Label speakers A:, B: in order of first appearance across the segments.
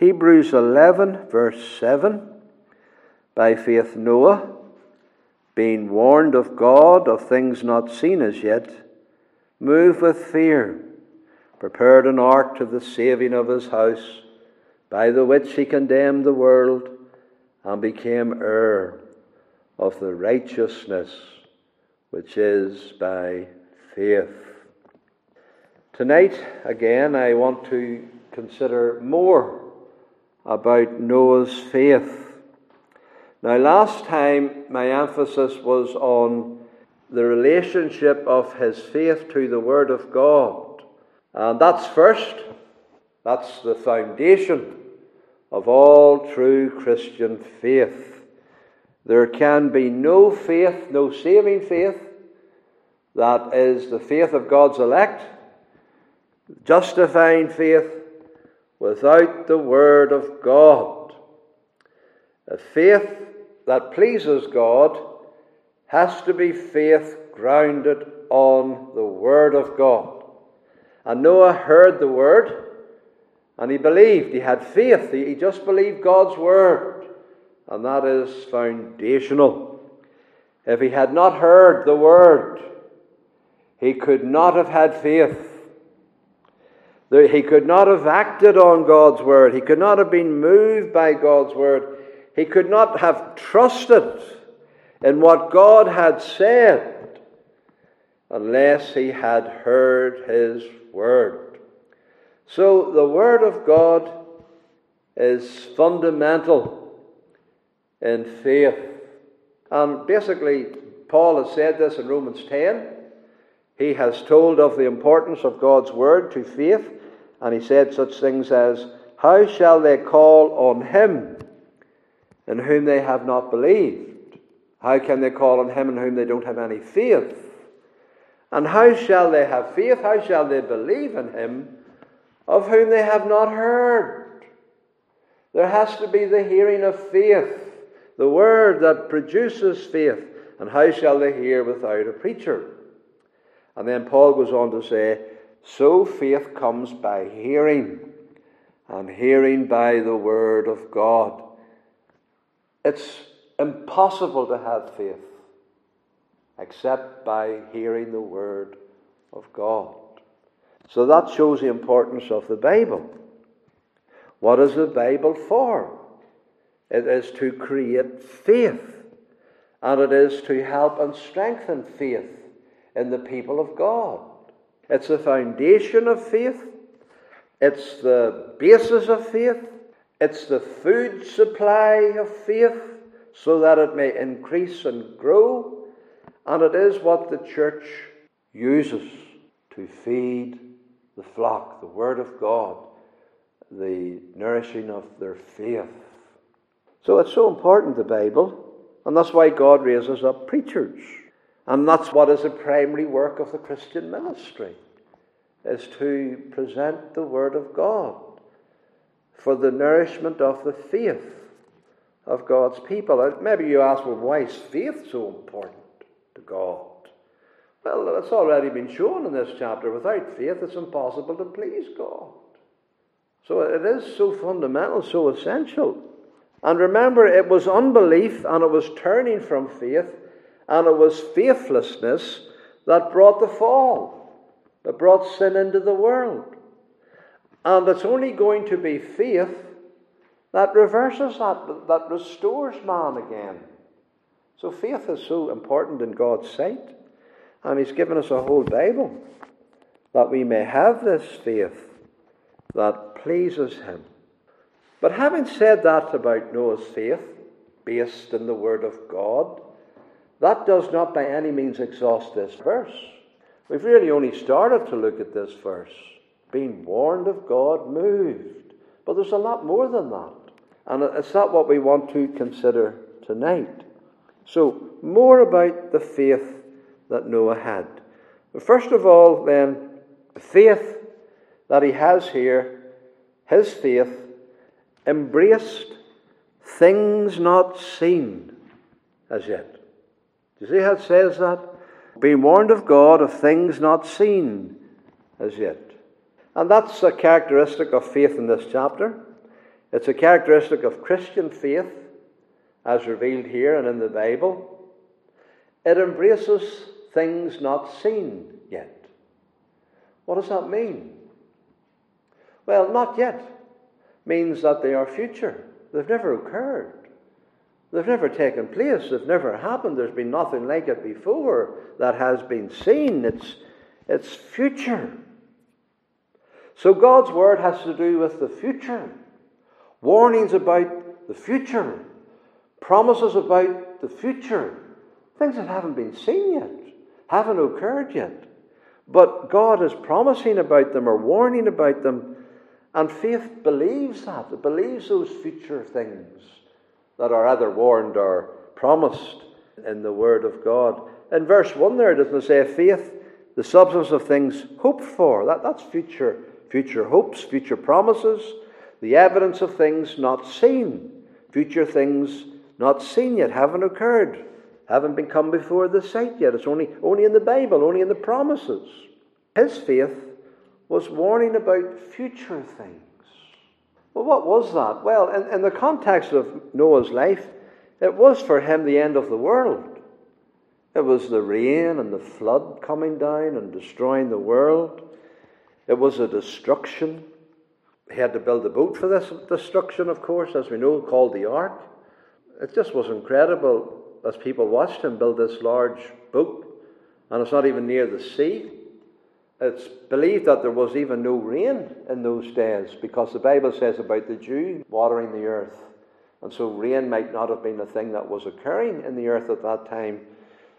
A: Hebrews 11, verse 7. By faith, Noah, being warned of God of things not seen as yet, moved with fear, prepared an ark to the saving of his house, by the which he condemned the world and became heir of the righteousness which is by faith. Tonight, again, I want to consider more about Noah's faith. Now, last time my emphasis was on the relationship of his faith to the Word of God. And that's first, that's the foundation of all true Christian faith. There can be no faith, no saving faith, that is the faith of God's elect, justifying faith without the Word of God. A faith that pleases God has to be faith grounded on the Word of God. And Noah heard the Word and he believed. He had faith. He just believed God's Word. And that is foundational. If he had not heard the Word, he could not have had faith. He could not have acted on God's word. He could not have been moved by God's word. He could not have trusted in what God had said unless he had heard his word. So the word of God is fundamental in faith. And basically, Paul has said this in Romans 10. He has told of the importance of God's word to faith and he said such things as, How shall they call on him in whom they have not believed? How can they call on him in whom they don't have any faith? And how shall they have faith? How shall they believe in him of whom they have not heard? There has to be the hearing of faith, the word that produces faith. And how shall they hear without a preacher? And then Paul goes on to say, so faith comes by hearing, and hearing by the Word of God. It's impossible to have faith except by hearing the Word of God. So that shows the importance of the Bible. What is the Bible for? It is to create faith, and it is to help and strengthen faith in the people of God. It's the foundation of faith. It's the basis of faith. It's the food supply of faith so that it may increase and grow. And it is what the church uses to feed the flock, the Word of God, the nourishing of their faith. So it's so important, the Bible, and that's why God raises up preachers. And that's what is the primary work of the Christian ministry, is to present the Word of God for the nourishment of the faith of God's people. And Maybe you ask, well, why is faith so important to God? Well, it's already been shown in this chapter. Without faith, it's impossible to please God. So it is so fundamental, so essential. And remember, it was unbelief and it was turning from faith and it was faithlessness that brought the fall, that brought sin into the world. And it's only going to be faith that reverses that, that restores man again. So faith is so important in God's sight. And He's given us a whole Bible that we may have this faith that pleases Him. But having said that about Noah's faith, based in the Word of God, that does not by any means exhaust this verse. We've really only started to look at this verse. Being warned of God, moved. But there's a lot more than that. And it's not what we want to consider tonight. So, more about the faith that Noah had. First of all, then, the faith that he has here, his faith, embraced things not seen as yet. You see how it says that? Being warned of God of things not seen as yet. And that's a characteristic of faith in this chapter. It's a characteristic of Christian faith, as revealed here and in the Bible. It embraces things not seen yet. What does that mean? Well, not yet means that they are future. They've never occurred. They've never taken place. They've never happened. There's been nothing like it before that has been seen. It's, it's future. So God's word has to do with the future. Warnings about the future. Promises about the future. Things that haven't been seen yet, haven't occurred yet. But God is promising about them or warning about them, and faith believes that. It believes those future things that are either warned or promised in the Word of God. In verse 1 there, doesn't it say faith, the substance of things hoped for? That, that's future, future hopes, future promises, the evidence of things not seen, future things not seen yet, haven't occurred, haven't been come before the sight yet. It's only, only in the Bible, only in the promises. His faith was warning about future things. Well, what was that? Well, in, in the context of Noah's life, it was for him the end of the world. It was the rain and the flood coming down and destroying the world. It was a destruction. He had to build a boat for this destruction, of course, as we know, called the ark. It just was incredible as people watched him build this large boat, and it's not even near the sea. It's believed that there was even no rain in those days because the Bible says about the dew watering the earth. And so rain might not have been a thing that was occurring in the earth at that time.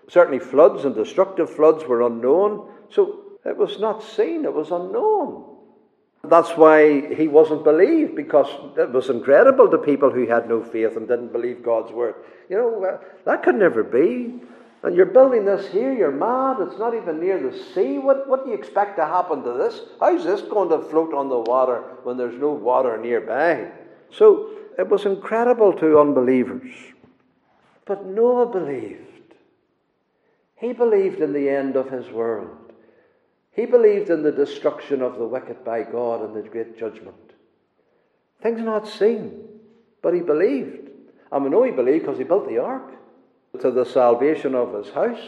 A: Certainly, floods and destructive floods were unknown. So it was not seen, it was unknown. That's why he wasn't believed, because it was incredible to people who had no faith and didn't believe God's word. You know, uh, that could never be. And you're building this here, you're mad, it's not even near the sea. What, what do you expect to happen to this? How's this going to float on the water when there's no water nearby? So it was incredible to unbelievers. But Noah believed. He believed in the end of his world. He believed in the destruction of the wicked by God and the great judgment. Things not seen, but he believed. And we know he believed because he built the ark to the salvation of his house.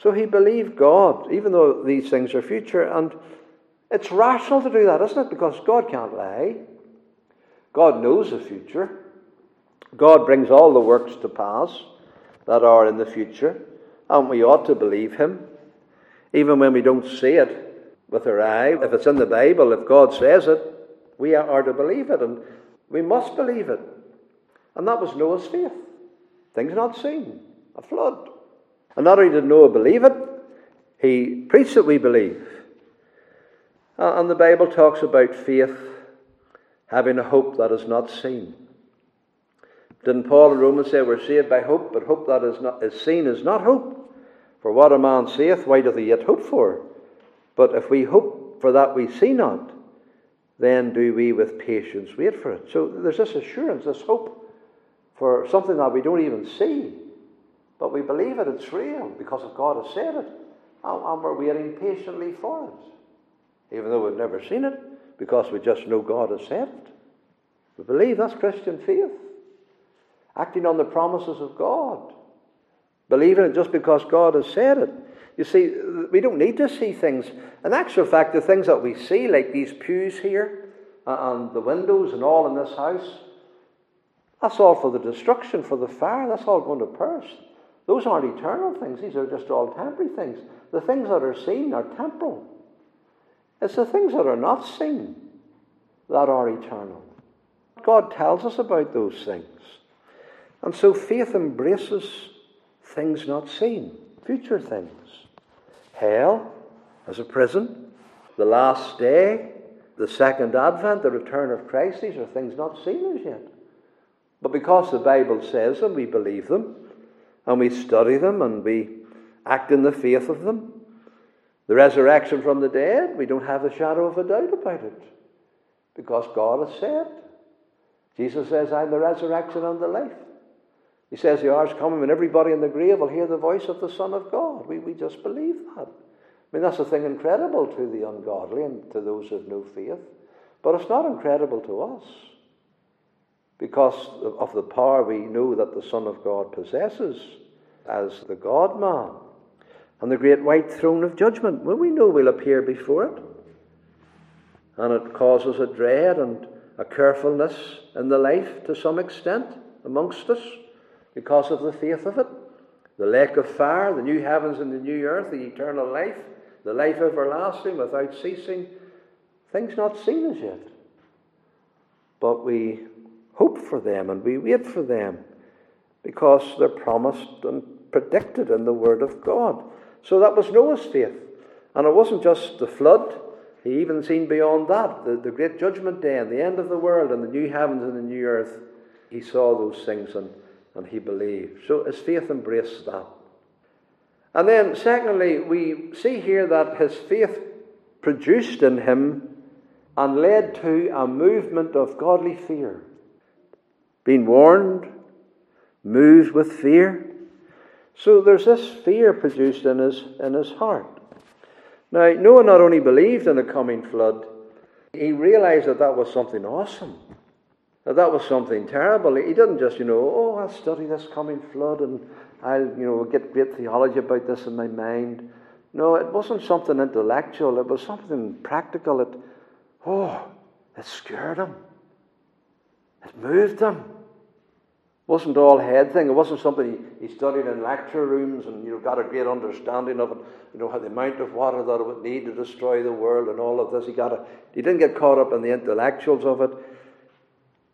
A: So he believed God, even though these things are future. And it's rational to do that, isn't it? Because God can't lie. God knows the future. God brings all the works to pass that are in the future. And we ought to believe him, even when we don't see it with our eye. If it's in the Bible, if God says it, we are to believe it. And we must believe it. And that was Noah's faith. Things not seen. A flood. And not only did Noah believe it, he preached that we believe. Uh, and the Bible talks about faith having a hope that is not seen. Didn't Paul in Romans say we're saved by hope, but hope that is, not, is seen is not hope? For what a man saith, why doth he yet hope for? But if we hope for that we see not, then do we with patience wait for it. So there's this assurance, this hope for something that we don't even see. But we believe it, it's real because of God has said it. And, and we're waiting patiently for it. Even though we've never seen it, because we just know God has said it. We believe that's Christian faith. Acting on the promises of God. Believing it just because God has said it. You see, we don't need to see things. In actual fact, the things that we see, like these pews here, uh, and the windows and all in this house, that's all for the destruction, for the fire. That's all going to perish. Those aren't eternal things. These are just all temporary things. The things that are seen are temporal. It's the things that are not seen that are eternal. God tells us about those things. And so faith embraces things not seen, future things. Hell as a prison, the last day, the second advent, the return of Christ, these are things not seen as yet. But because the Bible says them, we believe them, and we study them, and we act in the faith of them. The resurrection from the dead, we don't have the shadow of a doubt about it, because God has said. Jesus says, I'm the resurrection and the life. He says the hour's coming when everybody in the grave will hear the voice of the Son of God. We, we just believe that. I mean, that's a thing incredible to the ungodly and to those of no faith. But it's not incredible to us. Because of the power we know that the Son of God possesses as the God man. And the great white throne of judgment, well, we know we'll appear before it. And it causes a dread and a carefulness in the life to some extent amongst us because of the faith of it. The lake of fire, the new heavens and the new earth, the eternal life, the life everlasting without ceasing. Things not seen as yet. But we hope for them and we wait for them because they're promised and predicted in the Word of God. So that was Noah's faith. And it wasn't just the flood, he even seen beyond that the, the great judgment day and the end of the world and the new heavens and the new earth. He saw those things and, and he believed. So his faith embraced that. And then, secondly, we see here that his faith produced in him and led to a movement of godly fear. Being warned, moved with fear. So there's this fear produced in his, in his heart. Now, Noah not only believed in the coming flood, he realized that that was something awesome. That that was something terrible. He didn't just, you know, oh, I'll study this coming flood and I'll, you know, get great theology about this in my mind. No, it wasn't something intellectual. It was something practical. It, oh, it scared him. It moved him wasn't all head thing. It wasn't something he, studied in lecture rooms and you know got a great understanding of it. You know, how the amount of water that it would need to destroy the world and all of this. He got a, he didn't get caught up in the intellectuals of it.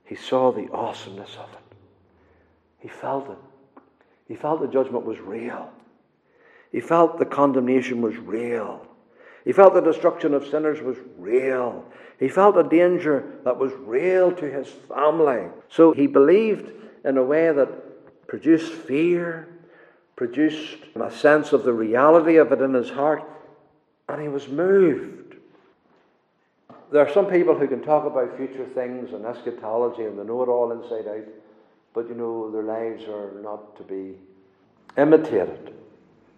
A: He saw the awesomeness of it. He felt it. He felt the judgment was real. He felt the condemnation was real. He felt the destruction of sinners was real. He felt a danger that was real to his family. So he believed in a way that produced fear, produced a sense of the reality of it in his heart, and he was moved. There are some people who can talk about future things and eschatology and they know it all inside out, but you know, their lives are not to be imitated,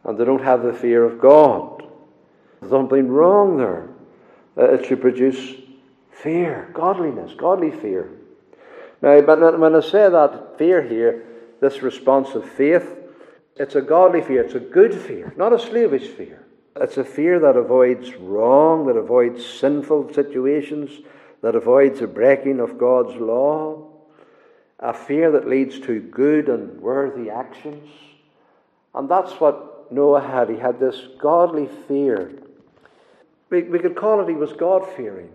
A: and they don't have the fear of God. There's something wrong there. It should produce fear, godliness, godly fear. Now, but when I say that fear here, this response of faith, it's a godly fear, it's a good fear, not a slavish fear. It's a fear that avoids wrong, that avoids sinful situations, that avoids the breaking of God's law, a fear that leads to good and worthy actions. And that's what Noah had. He had this godly fear. We, we could call it he was God fearing.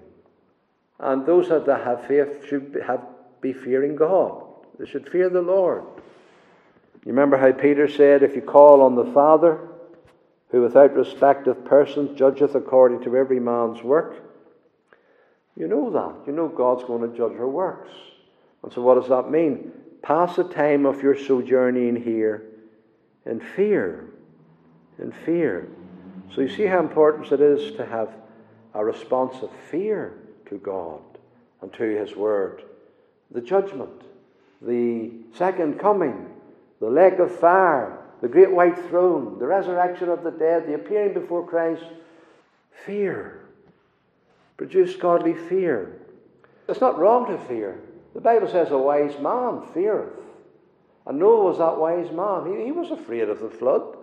A: And those that have faith should have be fearing God. They should fear the Lord. You remember how Peter said, If you call on the Father, who without respect of persons judgeth according to every man's work, you know that. You know God's going to judge our works. And so, what does that mean? Pass the time of your sojourning here in fear. In fear. So, you see how important it is to have a response of fear to God and to His Word the judgment, the second coming, the lake of fire, the great white throne, the resurrection of the dead, the appearing before Christ. Fear. Produce godly fear. It's not wrong to fear. The Bible says a wise man feareth. And Noah was that wise man. He, he was afraid of the flood.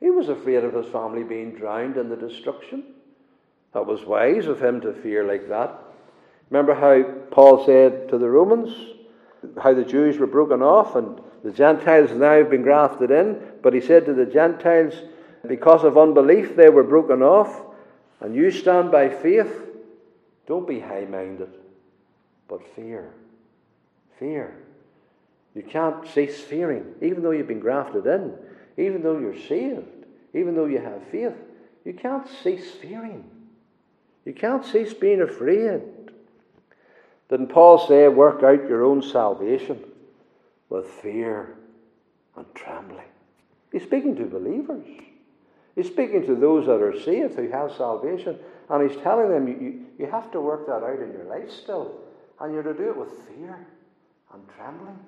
A: He was afraid of his family being drowned in the destruction. That was wise of him to fear like that. Remember how Paul said to the Romans how the Jews were broken off and the Gentiles now have been grafted in. But he said to the Gentiles, because of unbelief, they were broken off, and you stand by faith. Don't be high minded, but fear. Fear. You can't cease fearing, even though you've been grafted in, even though you're saved, even though you have faith. You can't cease fearing. You can't cease being afraid. Didn't Paul say, work out your own salvation with fear and trembling? He's speaking to believers. He's speaking to those that are saved who have salvation. And he's telling them, you, you, have to work that out in your life still. And you're to do it with fear and trembling.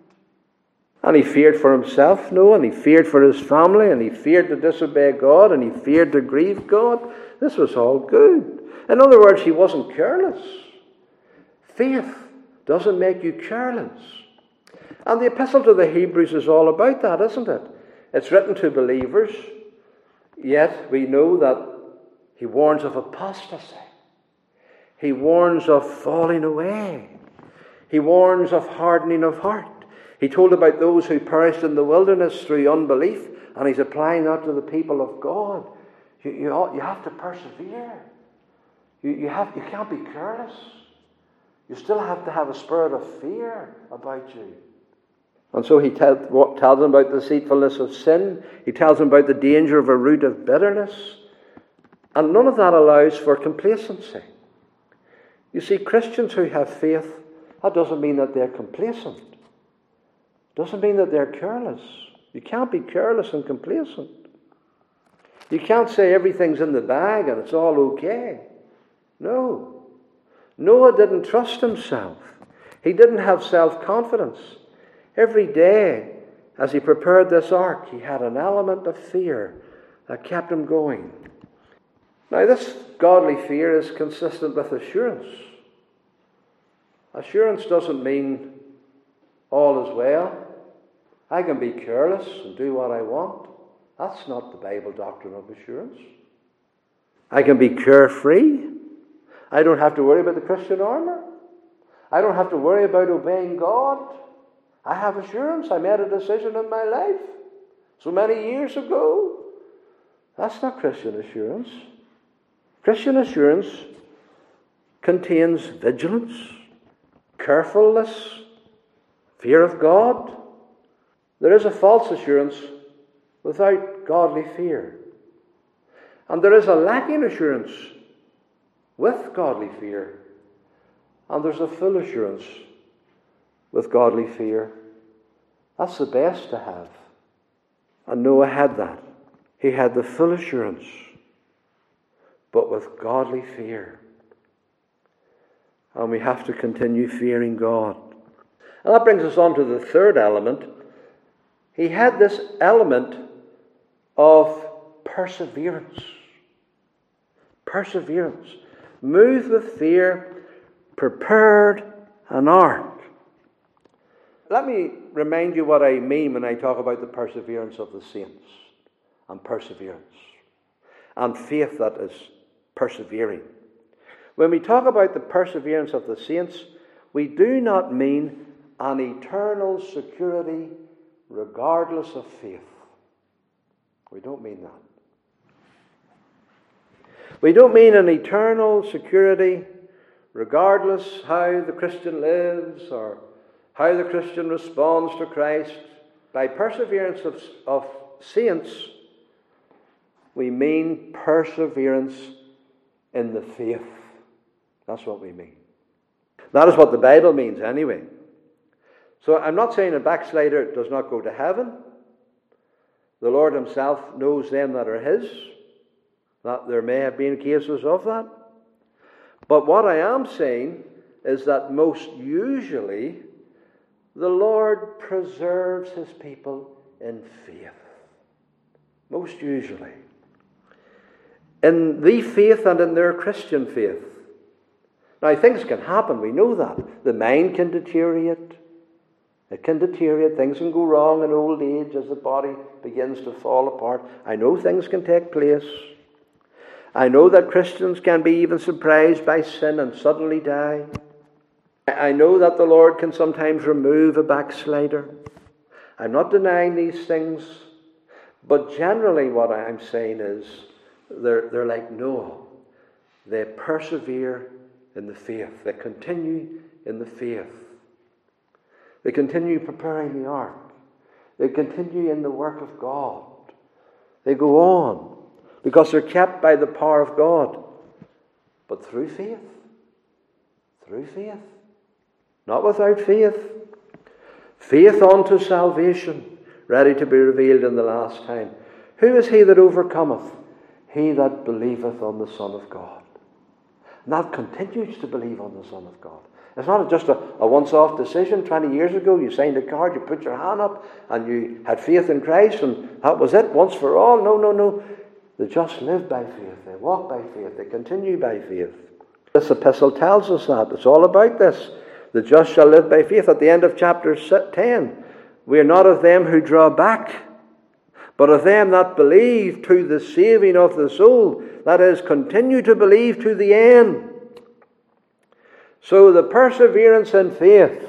A: And he feared for himself, no, and he feared for his family, and he feared to disobey God, and he feared to grieve God. This was all good. In other words, he wasn't careless. Faith doesn't make you careless. And the epistle to the Hebrews is all about that, isn't it? It's written to believers, yet we know that he warns of apostasy. He warns of falling away. He warns of hardening of heart. He told about those who perished in the wilderness through unbelief, and he's applying that to the people of God. You, you, you have to persevere. You, you, have, you can't be careless. You still have to have a spirit of fear about you. And so he tell, tells them about the deceitfulness of sin. He tells them about the danger of a root of bitterness. And none of that allows for complacency. You see, Christians who have faith, that doesn't mean that they're complacent. It doesn't mean that they're careless. You can't be careless and complacent. You can't say everything's in the bag and it's all okay. No. Noah didn't trust himself. He didn't have self confidence. Every day, as he prepared this ark, he had an element of fear that kept him going. Now, this godly fear is consistent with assurance. Assurance doesn't mean all is well. I can be careless and do what I want. That's not the Bible doctrine of assurance. I can be carefree. I don't have to worry about the Christian armour. I don't have to worry about obeying God. I have assurance. I made a decision in my life so many years ago. That's not Christian assurance. Christian assurance contains vigilance, carefulness, fear of God. There is a false assurance without godly fear. And there is a lacking assurance with godly fear. And there's a full assurance with godly fear. That's the best to have. And Noah had that. He had the full assurance, but with godly fear. And we have to continue fearing God. And that brings us on to the third element. He had this element of perseverance. Perseverance. Moved with fear, prepared an ark. Let me remind you what I mean when I talk about the perseverance of the saints and perseverance and faith that is persevering. When we talk about the perseverance of the saints, we do not mean an eternal security regardless of faith. We don't mean that. We don't mean an eternal security regardless how the Christian lives or how the Christian responds to Christ by perseverance of, of saints, we mean perseverance in the faith. That's what we mean. That is what the Bible means, anyway. So I'm not saying a backslider does not go to heaven. The Lord Himself knows them that are His. That there may have been cases of that. But what I am saying is that most usually the Lord preserves his people in faith. Most usually. In the faith and in their Christian faith. Now, things can happen, we know that. The mind can deteriorate. It can deteriorate. Things can go wrong in old age as the body begins to fall apart. I know things can take place. I know that Christians can be even surprised by sin and suddenly die. I know that the Lord can sometimes remove a backslider. I'm not denying these things, but generally, what I'm saying is they're, they're like Noah. They persevere in the faith, they continue in the faith. They continue preparing the ark, they continue in the work of God. They go on because they're kept by the power of God, but through faith. Through faith. Not without faith. Faith unto salvation, ready to be revealed in the last time. Who is he that overcometh? He that believeth on the Son of God. And that continues to believe on the Son of God. It's not just a, a once off decision. 20 years ago, you signed a card, you put your hand up, and you had faith in Christ, and that was it, once for all. No, no, no. They just live by faith. They walk by faith. They continue by faith. This epistle tells us that. It's all about this. The just shall live by faith. At the end of chapter 10, we are not of them who draw back, but of them that believe to the saving of the soul. That is, continue to believe to the end. So the perseverance in faith.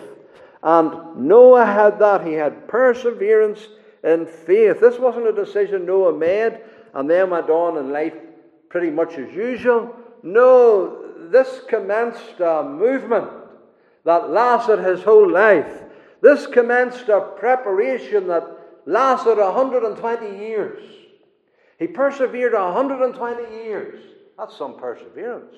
A: And Noah had that. He had perseverance in faith. This wasn't a decision Noah made and then went on in life pretty much as usual. No, this commenced a movement that lasted his whole life. This commenced a preparation that lasted 120 years. He persevered 120 years. That's some perseverance.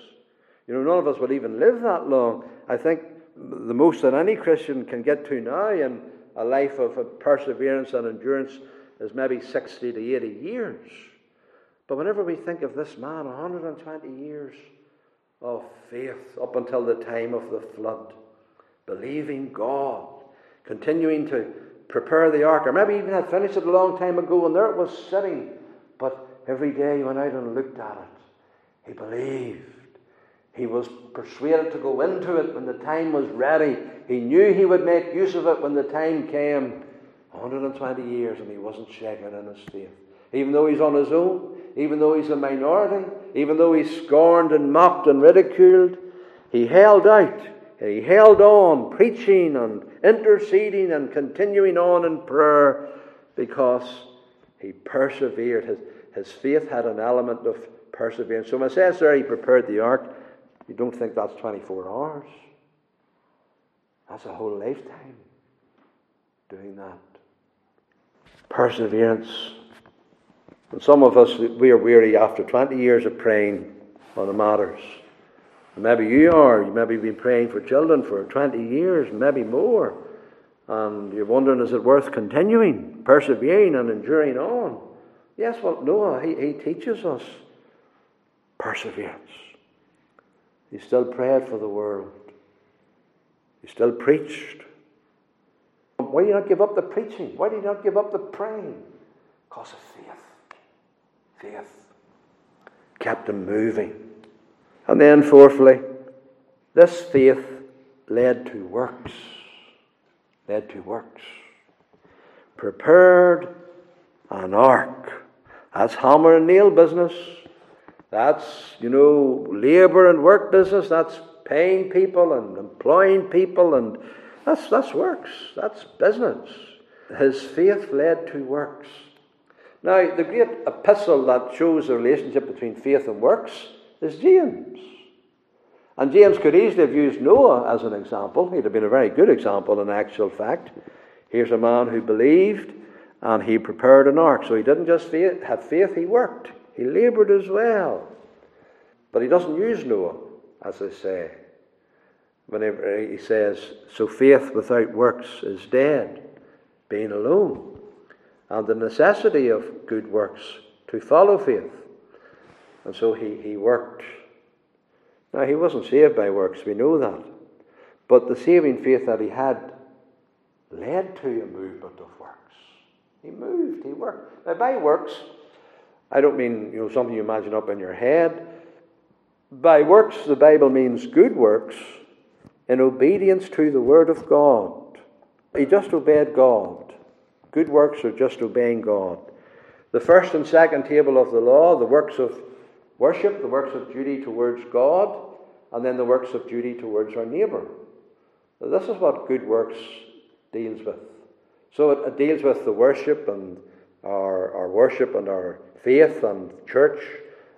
A: You know, none of us would even live that long. I think the most that any Christian can get to now in a life of perseverance and endurance is maybe 60 to 80 years. But whenever we think of this man, 120 years of faith up until the time of the flood, believing God, continuing to prepare the ark, or maybe even had finished it a long time ago and there it was sitting, but every day he went out and looked at it. He believed. He was persuaded to go into it when the time was ready. He knew he would make use of it when the time came. 120 years and he wasn't shaken in his faith. Even though he's on his own, even though he's a minority, even though he's scorned and mocked and ridiculed, he held out. He held on, preaching and interceding and continuing on in prayer because he persevered. His, his faith had an element of perseverance. So when it says there he prepared the ark, you don't think that's 24 hours. That's a whole lifetime doing that. Perseverance. And some of us, we are weary after 20 years of praying on the matters. And maybe you are. You maybe been praying for children for 20 years, maybe more. And you're wondering, is it worth continuing, persevering, and enduring on? Yes, well, Noah, he, he teaches us perseverance. He still prayed for the world. He still preached. Why do you not give up the preaching? Why do you not give up the praying? Because of faith. Kept him moving. And then, fourthly, this faith led to works. Led to works. Prepared an ark. That's hammer and nail business. That's, you know, labor and work business. That's paying people and employing people, and that's, that's works. That's business. His faith led to works. Now, the great epistle that shows the relationship between faith and works is James. And James could easily have used Noah as an example. He'd have been a very good example in actual fact. Here's a man who believed and he prepared an ark. So he didn't just have faith, he worked. He labored as well. But he doesn't use Noah, as I say. Whenever he says, So faith without works is dead, being alone. And the necessity of good works to follow faith. And so he, he worked. Now, he wasn't saved by works, we know that. But the saving faith that he had led to a movement of works. He moved, he worked. Now, by works, I don't mean you know something you imagine up in your head. By works, the Bible means good works in obedience to the Word of God. He just obeyed God. Good works are just obeying God. The first and second table of the law, the works of worship, the works of duty towards God, and then the works of duty towards our neighbour. This is what good works deals with. So it, it deals with the worship and our, our worship and our faith and church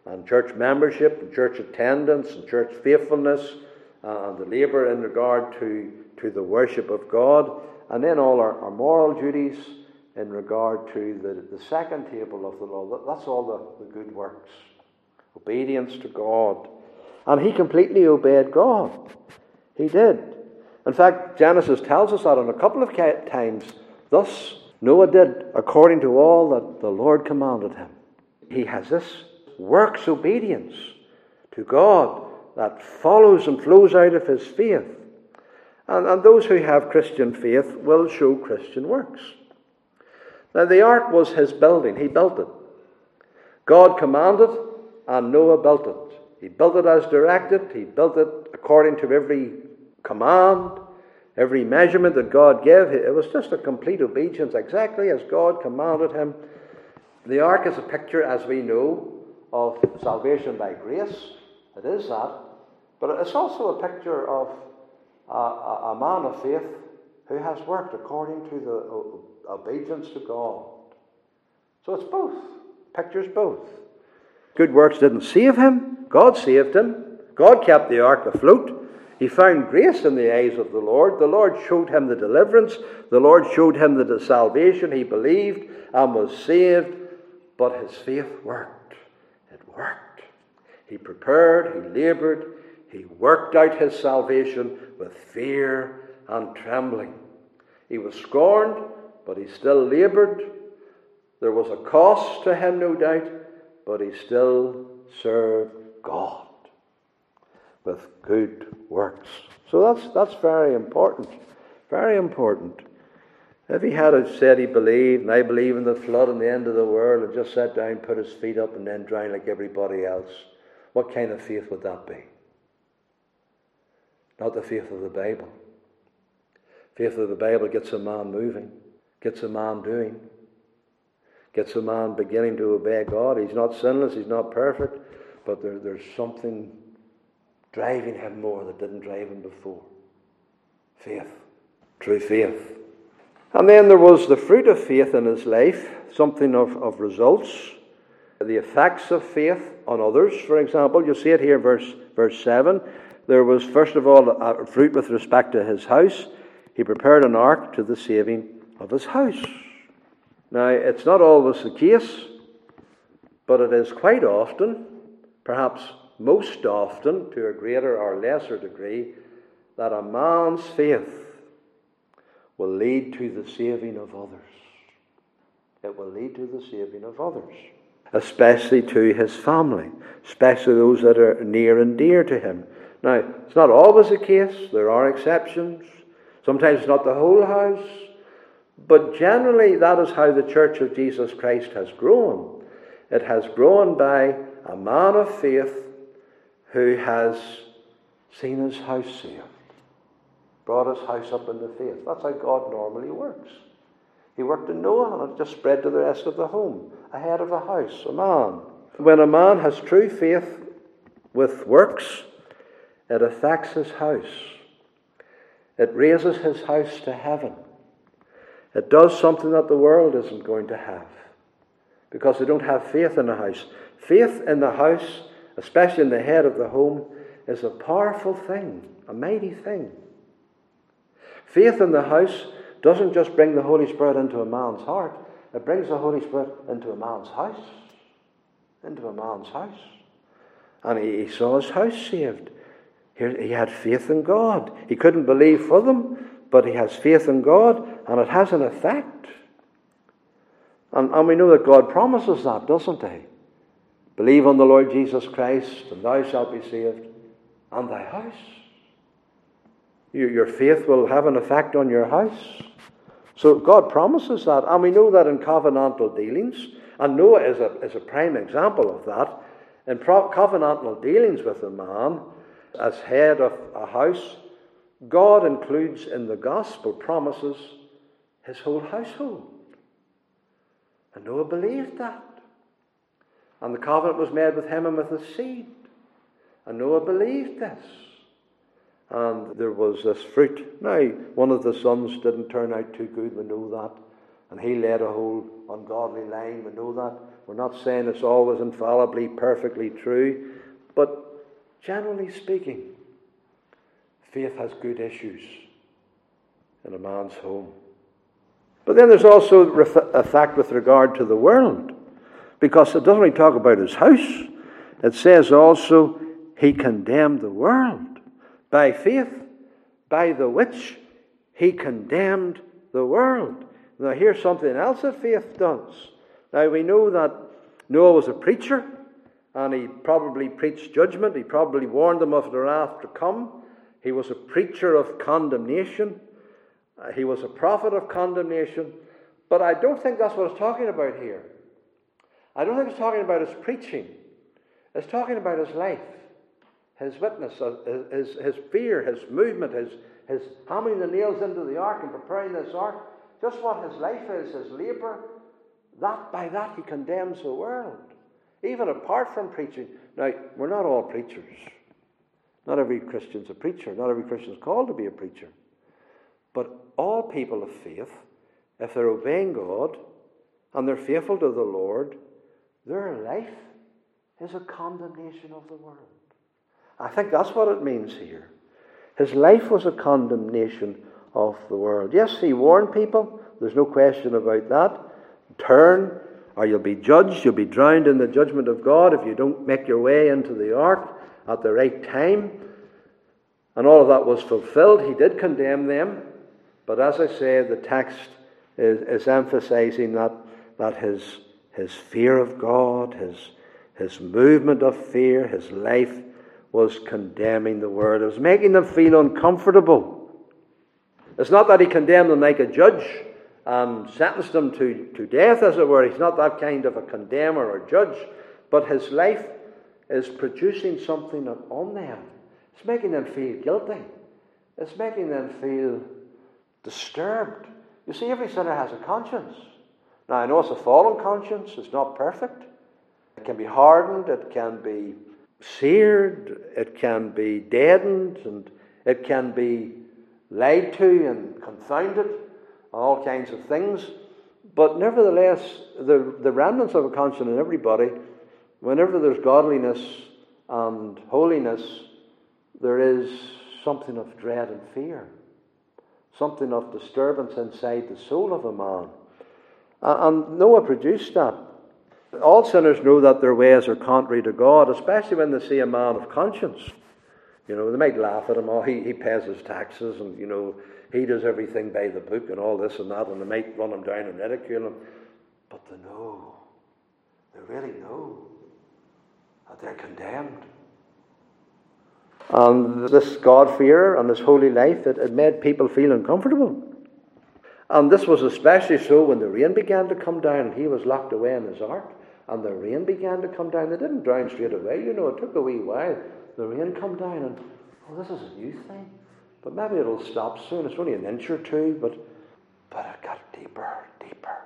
A: and church membership and church attendance and church faithfulness and the labour in regard to, to the worship of God, and then all our, our moral duties in regard to the, the second table of the law. That, that's all the, the good works. Obedience to God. And he completely obeyed God. He did. In fact, Genesis tells us that on a couple of times. Thus, Noah did according to all that the Lord commanded him. He has this works obedience to God that follows and flows out of his faith. And, and those who have Christian faith will show Christian works. Now, the ark was his building, he built it. God commanded, and Noah built it. He built it as directed, he built it according to every command, Every measurement that God gave, it was just a complete obedience, exactly as God commanded him. The ark is a picture, as we know, of salvation by grace. It is that. But it's also a picture of a, a, a man of faith who has worked according to the obedience to God. So it's both. Pictures both. Good works didn't save him, God saved him. God kept the ark afloat. He found grace in the eyes of the Lord. The Lord showed him the deliverance. The Lord showed him the salvation. He believed and was saved. But his faith worked. It worked. He prepared, he labored, he worked out his salvation with fear and trembling. He was scorned, but he still labored. There was a cost to him, no doubt, but he still served God with good works. So that's, that's very important. Very important. If he had said he believed, and I believe in the flood and the end of the world, and just sat down, put his feet up, and then drown like everybody else, what kind of faith would that be? Not the faith of the Bible. Faith of the Bible gets a man moving, gets a man doing, gets a man beginning to obey God. He's not sinless, he's not perfect, but there, there's something driving him more that didn't drive him before. Faith, true faith. And then there was the fruit of faith in his life, something of, of results, the effects of faith on others. For example, you see it here in verse, verse 7. There was, first of all, a fruit with respect to his house. He prepared an ark to the saving of his house. Now, it's not always the case, but it is quite often, perhaps most often, to a greater or lesser degree, that a man's faith will lead to the saving of others. It will lead to the saving of others, especially to his family, especially those that are near and dear to him. Now, it's not always the case, there are exceptions. Sometimes it's not the whole house, but generally that is how the Church of Jesus Christ has grown. It has grown by a man of faith who has seen his house saved, brought his house up in the faith. That's how God normally works. He worked in Noah and it just spread to the rest of the home, a head of a house, a man. When a man has true faith with works, it affects his house. It raises his house to heaven. It does something that the world isn't going to have because they don't have faith in the house. Faith in the house especially in the head of the home, is a powerful thing, a mighty thing. Faith in the house doesn't just bring the Holy Spirit into a man's heart, it brings the Holy Spirit into a man's house. Into a man's house. And he, saw his house saved. He had faith in God. He couldn't believe for them, but he has faith in God, and it has an effect. And, and we know that God promises that, doesn't he? Believe on the Lord Jesus Christ, and thou shalt be saved, and thy house. Your faith will have an effect on your house. So God promises that. And we know that in covenantal dealings, and Noah is a, is a prime example of that. In pro- covenantal dealings with a man as head of a house, God includes in the gospel promises his whole household. And Noah believed that. And the covenant was made with him and with his seed. And Noah believed this. And there was this fruit. Now, one of the sons didn't turn out too good, we know that. And he led a whole ungodly line, we know that. We're not saying it's always infallibly, perfectly true. But generally speaking, faith has good issues in a man's home. But then there's also a fact with regard to the world because it doesn't really talk about his house. It says also he condemned the world by faith, by the which he condemned the world. Now, here's something else that faith does. Now, we know that Noah was a preacher, and he probably preached judgment. He probably warned them of the wrath to come. He was a preacher of condemnation. Uh, he was a prophet of condemnation. But I don't think that's what it's talking about here. I don't think it's talking about his preaching. It's talking about his life, his witness, uh, his, his fear, his movement, his, his hammering the nails into the ark and preparing this ark, just what his life is, his labour, that by that he condemns the world. Even apart from preaching. Now, we're not all preachers. Not every Christian's a preacher. Not every Christian's called to be a preacher. But all people of faith, if they're obeying God and they're faithful to the Lord, their life is a condemnation of the world. I think that's what it means here. His life was a condemnation of the world. Yes, he warned people, there's no question about that. Turn, or you'll be judged, you'll be drowned in the judgment of God if you don't make your way into the ark at the right time. And all of that was fulfilled. He did condemn them. But as I say, the text is, is emphasizing that, that his, his fear of God, his, his movement of fear, his life was condemning the world. It was making them feel uncomfortable. It's not that he condemned them like a judge and sentenced them to, to death, as it were. He's not that kind of a condemner or judge. But his life is producing something on them. It's making them feel guilty. It's making them feel disturbed. You see, every sinner has a conscience. Now, I know it's a fallen conscience, it's not perfect. It can be hardened, it can be seared, it can be deadened, and it can be lied to and confounded, all kinds of things. But nevertheless, the, the remnants of a conscience in everybody, whenever there's godliness and holiness, there is something of dread and fear, something of disturbance inside the soul of a man. And Noah produced that. All sinners know that their ways are contrary to God, especially when they see a man of conscience. You know, they might laugh at him, oh, he, he pays his taxes, and, you know, he does everything by the book and all this and that, and they might run him down and ridicule him. But they know, they really know that they're condemned. And this God fear and this holy life, it, it made people feel uncomfortable. And this was especially so when the rain began to come down and he was locked away in his ark and the rain began to come down. They didn't drown straight away, you know, it took a wee while. The rain come down and, oh, this is a new thing. But maybe it'll stop soon. It's only an inch or two, but, but it got deeper, deeper.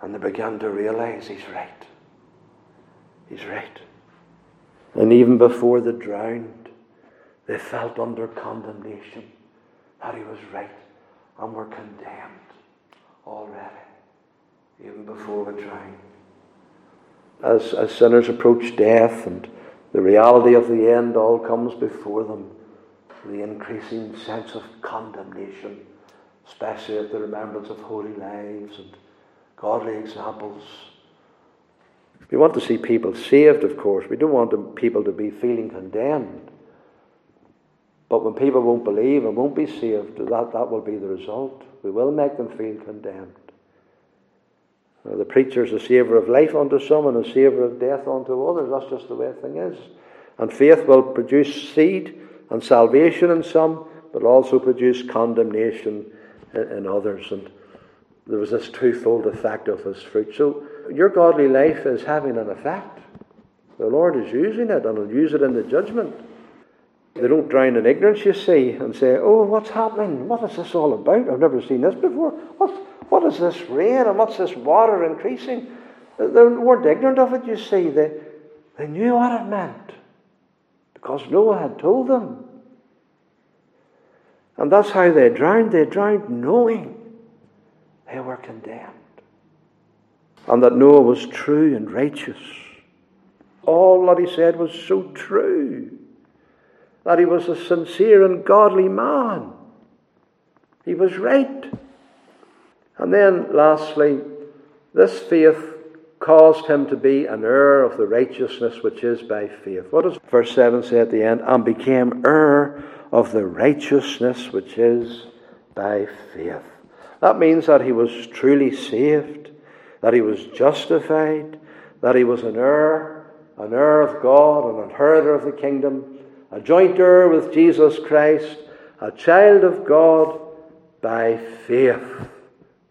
A: And they began to realize he's right. He's right. And even before they drowned, they felt under condemnation that he was right and were condemned already, even before we drowned. As, as sinners approach death and the reality of the end all comes before them, the increasing sense of condemnation, especially at the remembrance of holy lives and godly examples. We want to see people saved, of course. We don't want people to be feeling condemned. But when people won't believe and won't be saved, that, that will be the result. We will make them feel condemned. Now, the preacher is a savour of life unto some and a savour of death unto others. That's just the way the thing is. And faith will produce seed and salvation in some, but also produce condemnation in, in others. And there was this twofold effect of his fruit. So your godly life is having an effect. The Lord is using it and will use it in the judgment. They don't drown in ignorance, you see, and say, Oh, what's happening? What is this all about? I've never seen this before. What, what is this rain and what's this water increasing? They weren't ignorant of it, you see. They, they knew what it meant because Noah had told them. And that's how they drowned. They drowned knowing they were condemned. And that Noah was true and righteous. All that he said was so true. That he was a sincere and godly man. He was right. And then, lastly, this faith caused him to be an heir of the righteousness which is by faith. What does verse 7 say at the end? And became heir of the righteousness which is by faith. That means that he was truly saved, that he was justified, that he was an heir, an heir of God, an inheritor of the kingdom, a joint heir with Jesus Christ, a child of God by faith.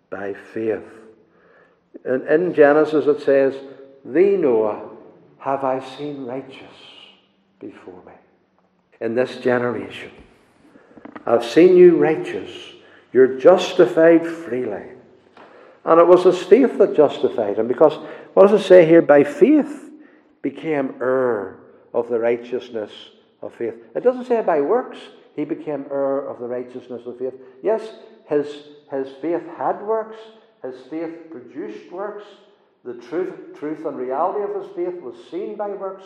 A: By faith. And in Genesis it says, Thee, Noah, have I seen righteous before me. In this generation, I've seen you righteous. You're justified freely. And it was his faith that justified him, because what does it say here? By faith became heir of the righteousness of faith. It doesn't say by works he became heir of the righteousness of faith. Yes, his, his faith had works, his faith produced works. The truth, truth and reality of his faith was seen by works,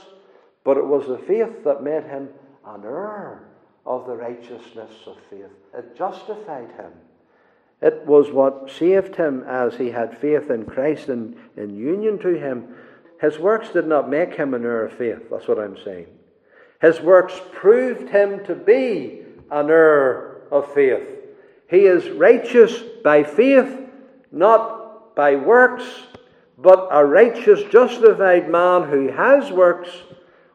A: but it was the faith that made him an heir of the righteousness of faith. It justified him. It was what saved him as he had faith in Christ and in union to him. His works did not make him an heir of faith. That's what I'm saying. His works proved him to be an heir of faith. He is righteous by faith, not by works, but a righteous, justified man who has works,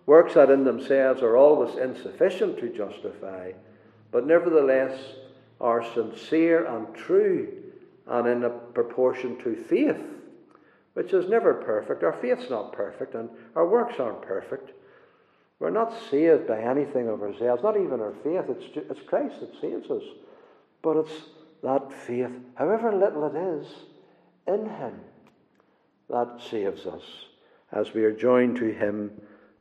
A: works that in themselves are always insufficient to justify, but nevertheless are sincere and true and in proportion to faith, which is never perfect. Our faith's not perfect, and our works aren't perfect. We're not saved by anything of ourselves, not even our faith. It's, it's Christ that saves us. But it's that faith, however little it is, in Him that saves us as we are joined to Him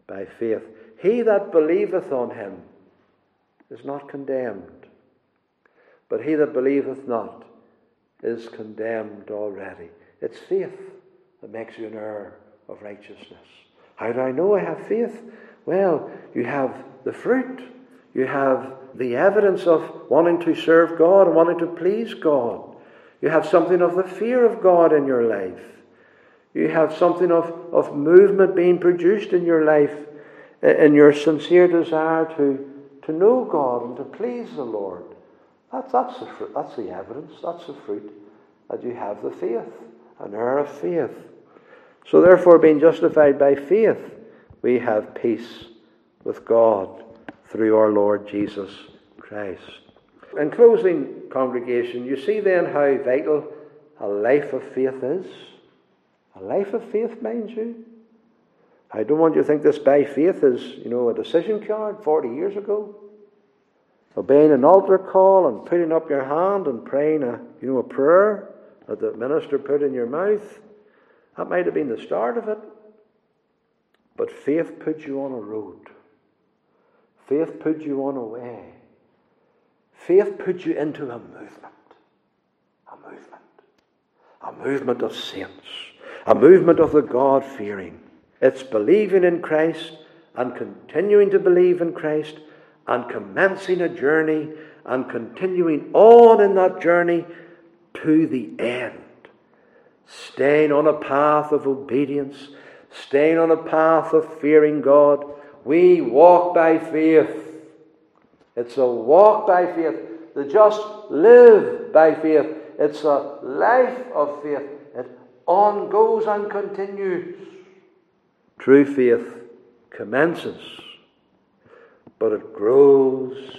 A: by faith. He that believeth on Him is not condemned, but he that believeth not is condemned already. It's faith that makes you an heir of righteousness. How do I know I have faith? Well, you have the fruit. You have the evidence of wanting to serve God and wanting to please God. You have something of the fear of God in your life. You have something of, of movement being produced in your life, in your sincere desire to, to know God and to please the Lord. That's, that's, the, fruit, that's the evidence, that's the fruit that you have the faith, an heir of faith. So, therefore, being justified by faith, we have peace with God through our Lord Jesus Christ. In closing, congregation, you see then how vital a life of faith is. A life of faith, mind you. I don't want you to think this by faith is, you know, a decision card 40 years ago. Obeying an altar call and putting up your hand and praying a, you know, a prayer that the minister put in your mouth. That might have been the start of it. But faith put you on a road. Faith put you on a way. Faith put you into a movement. A movement. A movement of saints. A movement of the God fearing. It's believing in Christ and continuing to believe in Christ and commencing a journey and continuing on in that journey to the end. Staying on a path of obedience staying on a path of fearing God. We walk by faith. It's a walk by faith. The just live by faith. It's a life of faith. It on goes and continues. True faith commences, but it grows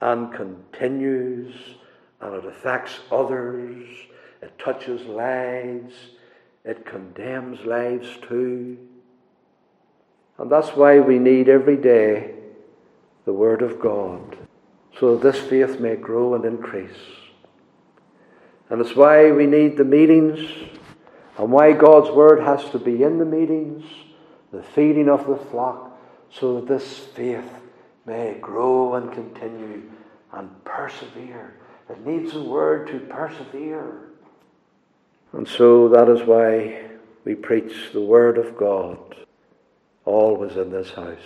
A: and continues, and it affects others. It touches lives it condemns lives too. And that's why we need every day the Word of God, so that this faith may grow and increase. And it's why we need the meetings, and why God's Word has to be in the meetings, the feeding of the flock, so that this faith may grow and continue and persevere. It needs a Word to persevere. And so that is why we preach the Word of God always in this house,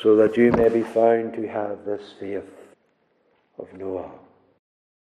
A: so that you may be found to have this faith of Noah.